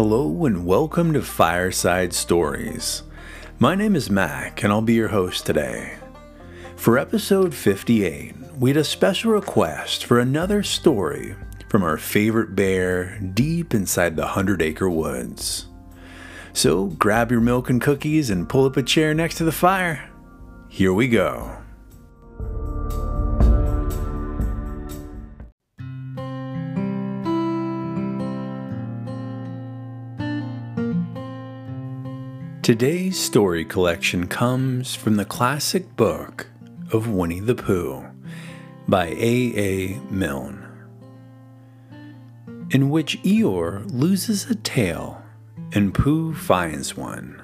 Hello and welcome to Fireside Stories. My name is Mac and I'll be your host today. For episode 58, we had a special request for another story from our favorite bear deep inside the Hundred Acre Woods. So grab your milk and cookies and pull up a chair next to the fire. Here we go. Today's story collection comes from the classic book of Winnie the Pooh by A. A. Milne, in which Eeyore loses a tail and Pooh finds one.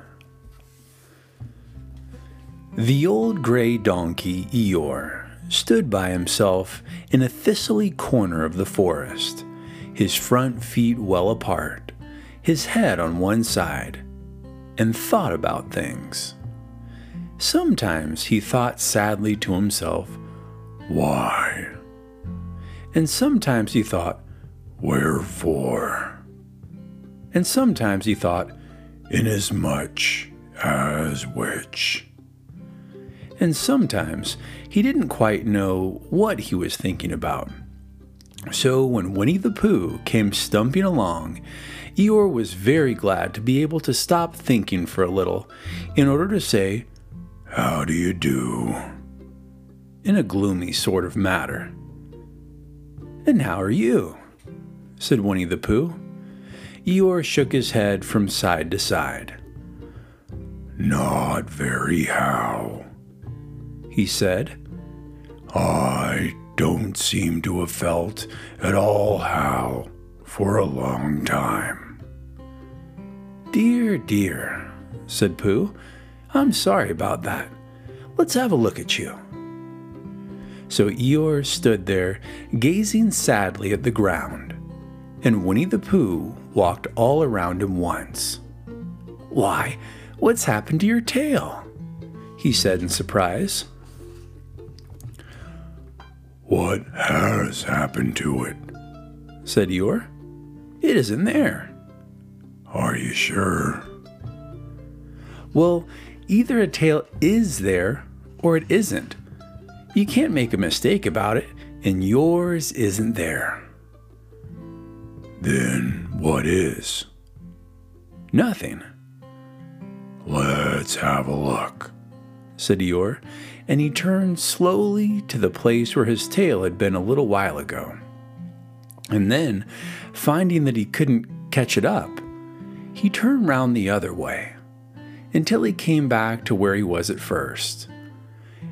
The old gray donkey Eeyore stood by himself in a thistly corner of the forest, his front feet well apart, his head on one side and thought about things. Sometimes he thought sadly to himself, Why? And sometimes he thought, Wherefore? And sometimes he thought, Inasmuch as which? And sometimes he didn't quite know what he was thinking about. So when Winnie the Pooh came stumping along, Eeyore was very glad to be able to stop thinking for a little in order to say, How do you do? in a gloomy sort of manner. And how are you? said Winnie the Pooh. Eeyore shook his head from side to side. Not very how, he said. I don't seem to have felt at all how for a long time. Dear, dear, said Pooh, I'm sorry about that. Let's have a look at you. So Eeyore stood there, gazing sadly at the ground, and Winnie the Pooh walked all around him once. Why, what's happened to your tail? he said in surprise. What has happened to it? said Eeyore. It isn't there. Are you sure? Well, either a tail is there or it isn't. You can't make a mistake about it, and yours isn't there. Then what is? Nothing. Let's have a look, said Eeyore, and he turned slowly to the place where his tail had been a little while ago. And then, finding that he couldn't catch it up, he turned round the other way until he came back to where he was at first.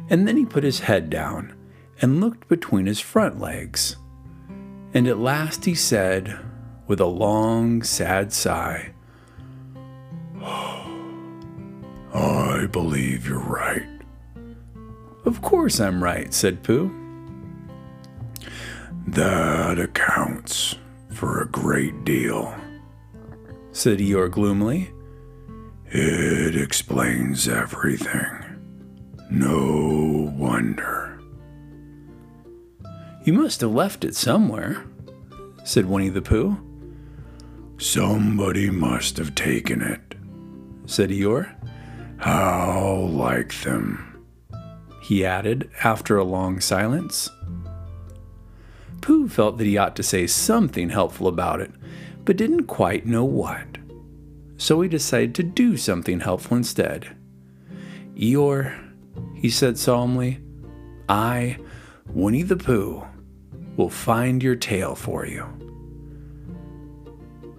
And then he put his head down and looked between his front legs. And at last he said, with a long, sad sigh, oh, I believe you're right. Of course I'm right, said Pooh. That accounts for a great deal said Eeyore gloomily. It explains everything. No wonder. You must have left it somewhere, said Winnie the Pooh. Somebody must have taken it, said Eeyore. How like them, he added after a long silence. Pooh felt that he ought to say something helpful about it, but didn't quite know what. So he decided to do something helpful instead. Eeyore, he said solemnly, I, Winnie the Pooh, will find your tail for you.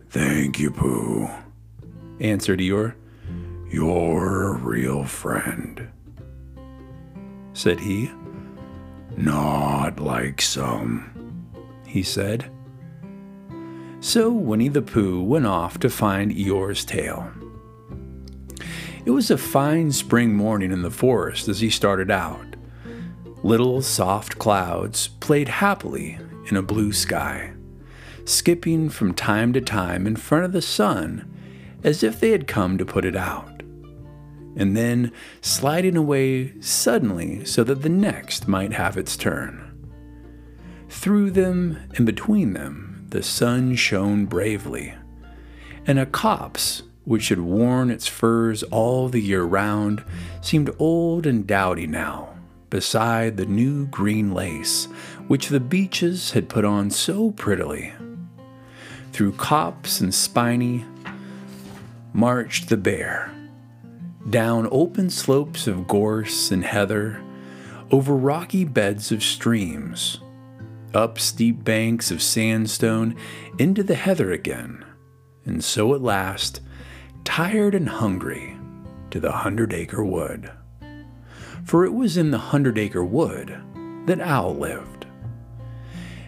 Thank you, Pooh, answered Eeyore. You're a real friend, said he. Not like some, he said. So Winnie the Pooh went off to find Eeyore's tail. It was a fine spring morning in the forest as he started out. Little soft clouds played happily in a blue sky, skipping from time to time in front of the sun as if they had come to put it out, and then sliding away suddenly so that the next might have its turn. Through them and between them, the sun shone bravely, and a copse which had worn its furs all the year round, seemed old and dowdy now, beside the new green lace which the beeches had put on so prettily. Through copse and spinney marched the bear, down open slopes of gorse and heather, over rocky beds of streams, up steep banks of sandstone into the heather again, and so at last tired and hungry, to the Hundred Acre Wood. For it was in the Hundred Acre Wood that Owl lived.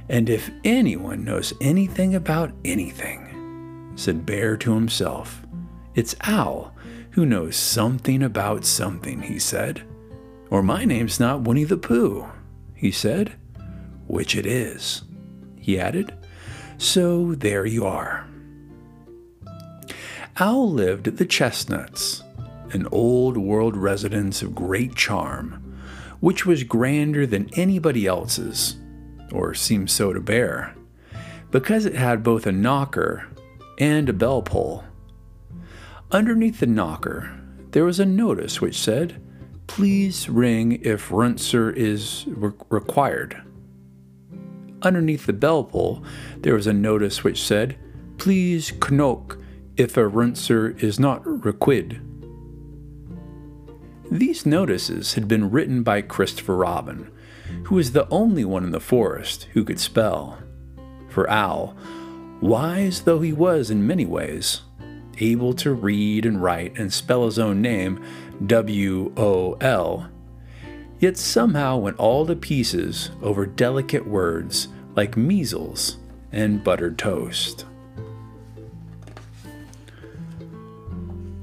And if anyone knows anything about anything, said Bear to himself, it's Owl who knows something about something, he said. Or my name's not Winnie the Pooh, he said. Which it is, he added. So there you are. Owl lived at the Chestnuts, an old world residence of great charm, which was grander than anybody else's, or seemed so to Bear, because it had both a knocker and a bell pull. Underneath the knocker, there was a notice which said, Please ring if Runcer is re- required. Underneath the bell pull, there was a notice which said, Please knock if a runcer is not requid. These notices had been written by Christopher Robin, who was the only one in the forest who could spell. For Owl, wise though he was in many ways, able to read and write and spell his own name, W O L, yet somehow went all to pieces over delicate words like measles and buttered toast.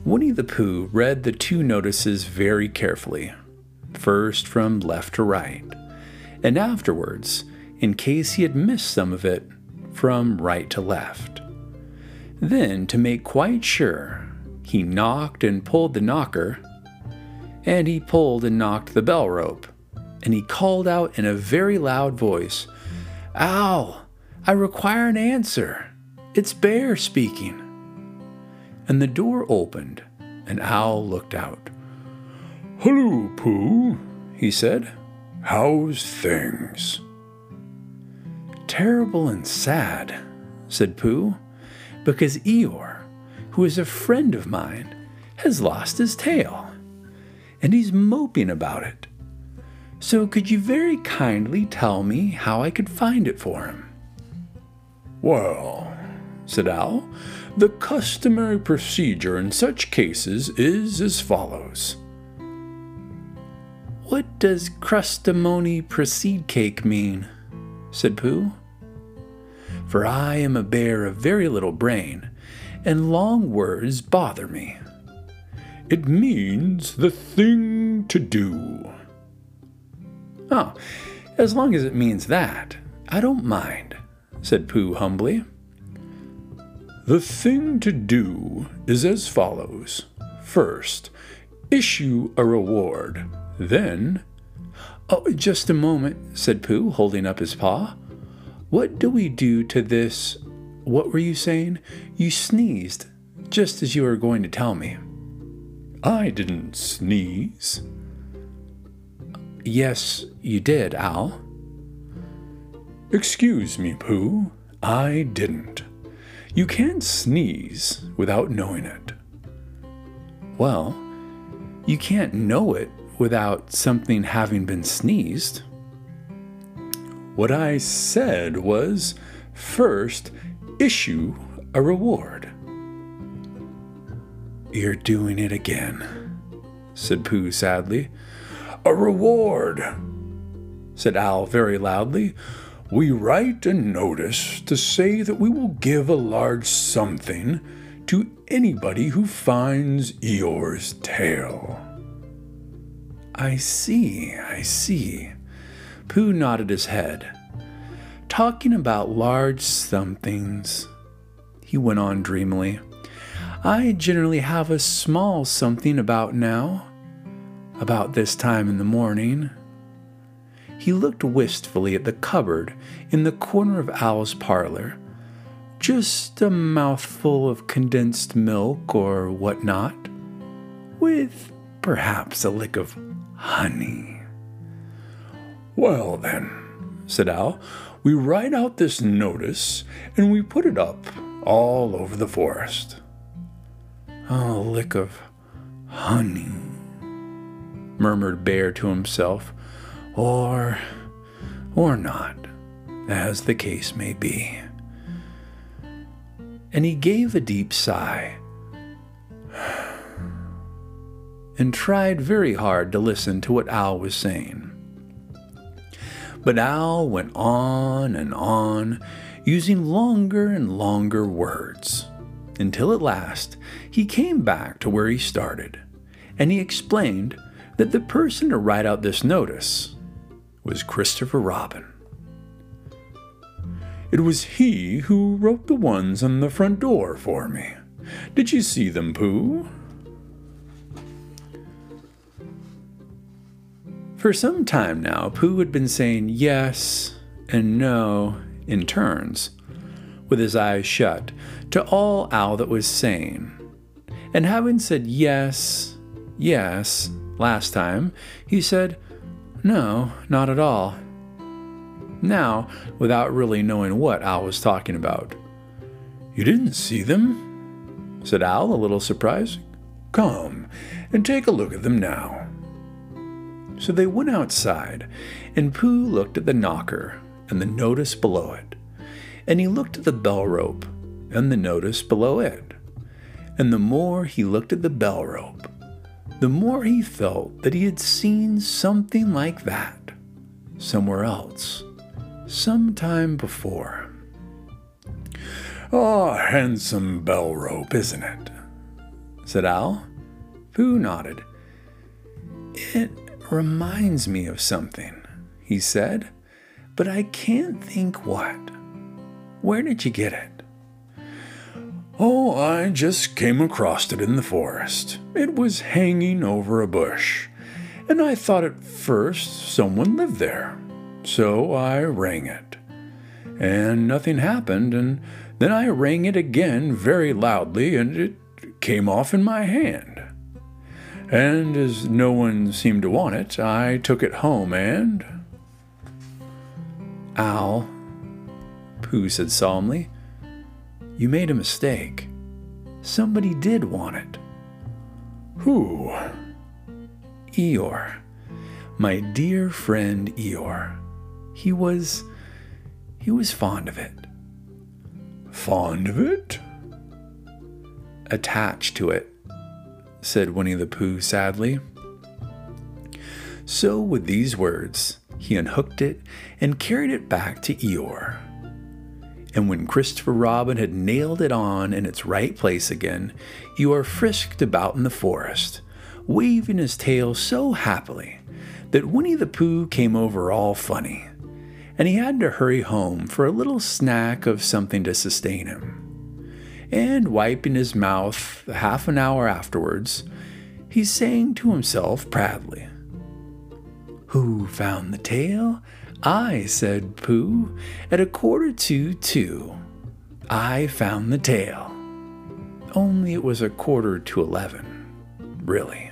Winnie the Pooh read the two notices very carefully, first from left to right, and afterwards, in case he had missed some of it, from right to left. Then, to make quite sure, he knocked and pulled the knocker, and he pulled and knocked the bell rope, and he called out in a very loud voice, Owl, I require an answer. It's Bear speaking and the door opened, and Owl looked out. Hello, Pooh, he said. How's things? Terrible and sad, said Pooh, because Eeyore, who is a friend of mine, has lost his tail, and he's moping about it. So could you very kindly tell me how I could find it for him? Well, said Owl, the customary procedure in such cases is as follows. What does crustamony proceed cake mean? said Pooh. For I am a bear of very little brain, and long words bother me. It means the thing to do. Oh, as long as it means that, I don't mind, said Pooh humbly. The thing to do is as follows First, issue a reward. Then, Oh, just a moment, said Pooh, holding up his paw. What do we do to this? What were you saying? You sneezed, just as you were going to tell me. I didn't sneeze. Yes, you did, Owl. Excuse me, Pooh. I didn't. You can't sneeze without knowing it. Well, you can't know it without something having been sneezed. What I said was first, issue a reward. You're doing it again, said Pooh sadly. A reward, said Owl very loudly we write a notice to say that we will give a large something to anybody who finds Eeyore's tail. I see, I see. Pooh nodded his head. Talking about large somethings, he went on dreamily. I generally have a small something about now, about this time in the morning. He looked wistfully at the cupboard in the corner of Owl's parlor, just a mouthful of condensed milk or whatnot, with perhaps a lick of honey. Well, then, said Owl, we write out this notice and we put it up all over the forest. A lick of honey, murmured Bear to himself, or, or not, as the case may be. And he gave a deep sigh and tried very hard to listen to what Owl was saying. But Owl went on and on, using longer and longer words, until at last he came back to where he started, and he explained that the person to write out this notice was Christopher Robin. It was he who wrote the ones on the front door for me. Did you see them, Pooh? For some time now, Pooh had been saying yes and no in turns, with his eyes shut, to all Owl that was saying. And having said yes, yes, last time, he said, no, not at all. Now, without really knowing what Owl was talking about. You didn't see them? said Owl, a little surprised. Come and take a look at them now. So they went outside, and Pooh looked at the knocker and the notice below it. And he looked at the bell rope and the notice below it. And the more he looked at the bell rope, the more he felt that he had seen something like that somewhere else, sometime before. Oh, handsome bell rope, isn't it? said Owl. Pooh nodded. It reminds me of something, he said, but I can't think what. Where did you get it? Oh, I just came across it in the forest. It was hanging over a bush, and I thought at first someone lived there. So I rang it. And nothing happened, and then I rang it again very loudly, and it came off in my hand and as no one seemed to want it, I took it home and. Owl, Pooh said solemnly, you made a mistake. Somebody did want it. Who? Eeyore. My dear friend Eeyore. He was. he was fond of it. Fond of it? Attached to it said Winnie the Pooh sadly. So, with these words, he unhooked it and carried it back to Eeyore. And when Christopher Robin had nailed it on in its right place again, Eeyore frisked about in the forest, waving his tail so happily that Winnie the Pooh came over all funny, and he had to hurry home for a little snack of something to sustain him and wiping his mouth half an hour afterwards, he sang to himself proudly. Who found the tail? I, said Pooh, at a quarter to two. I found the tail. Only it was a quarter to eleven, really.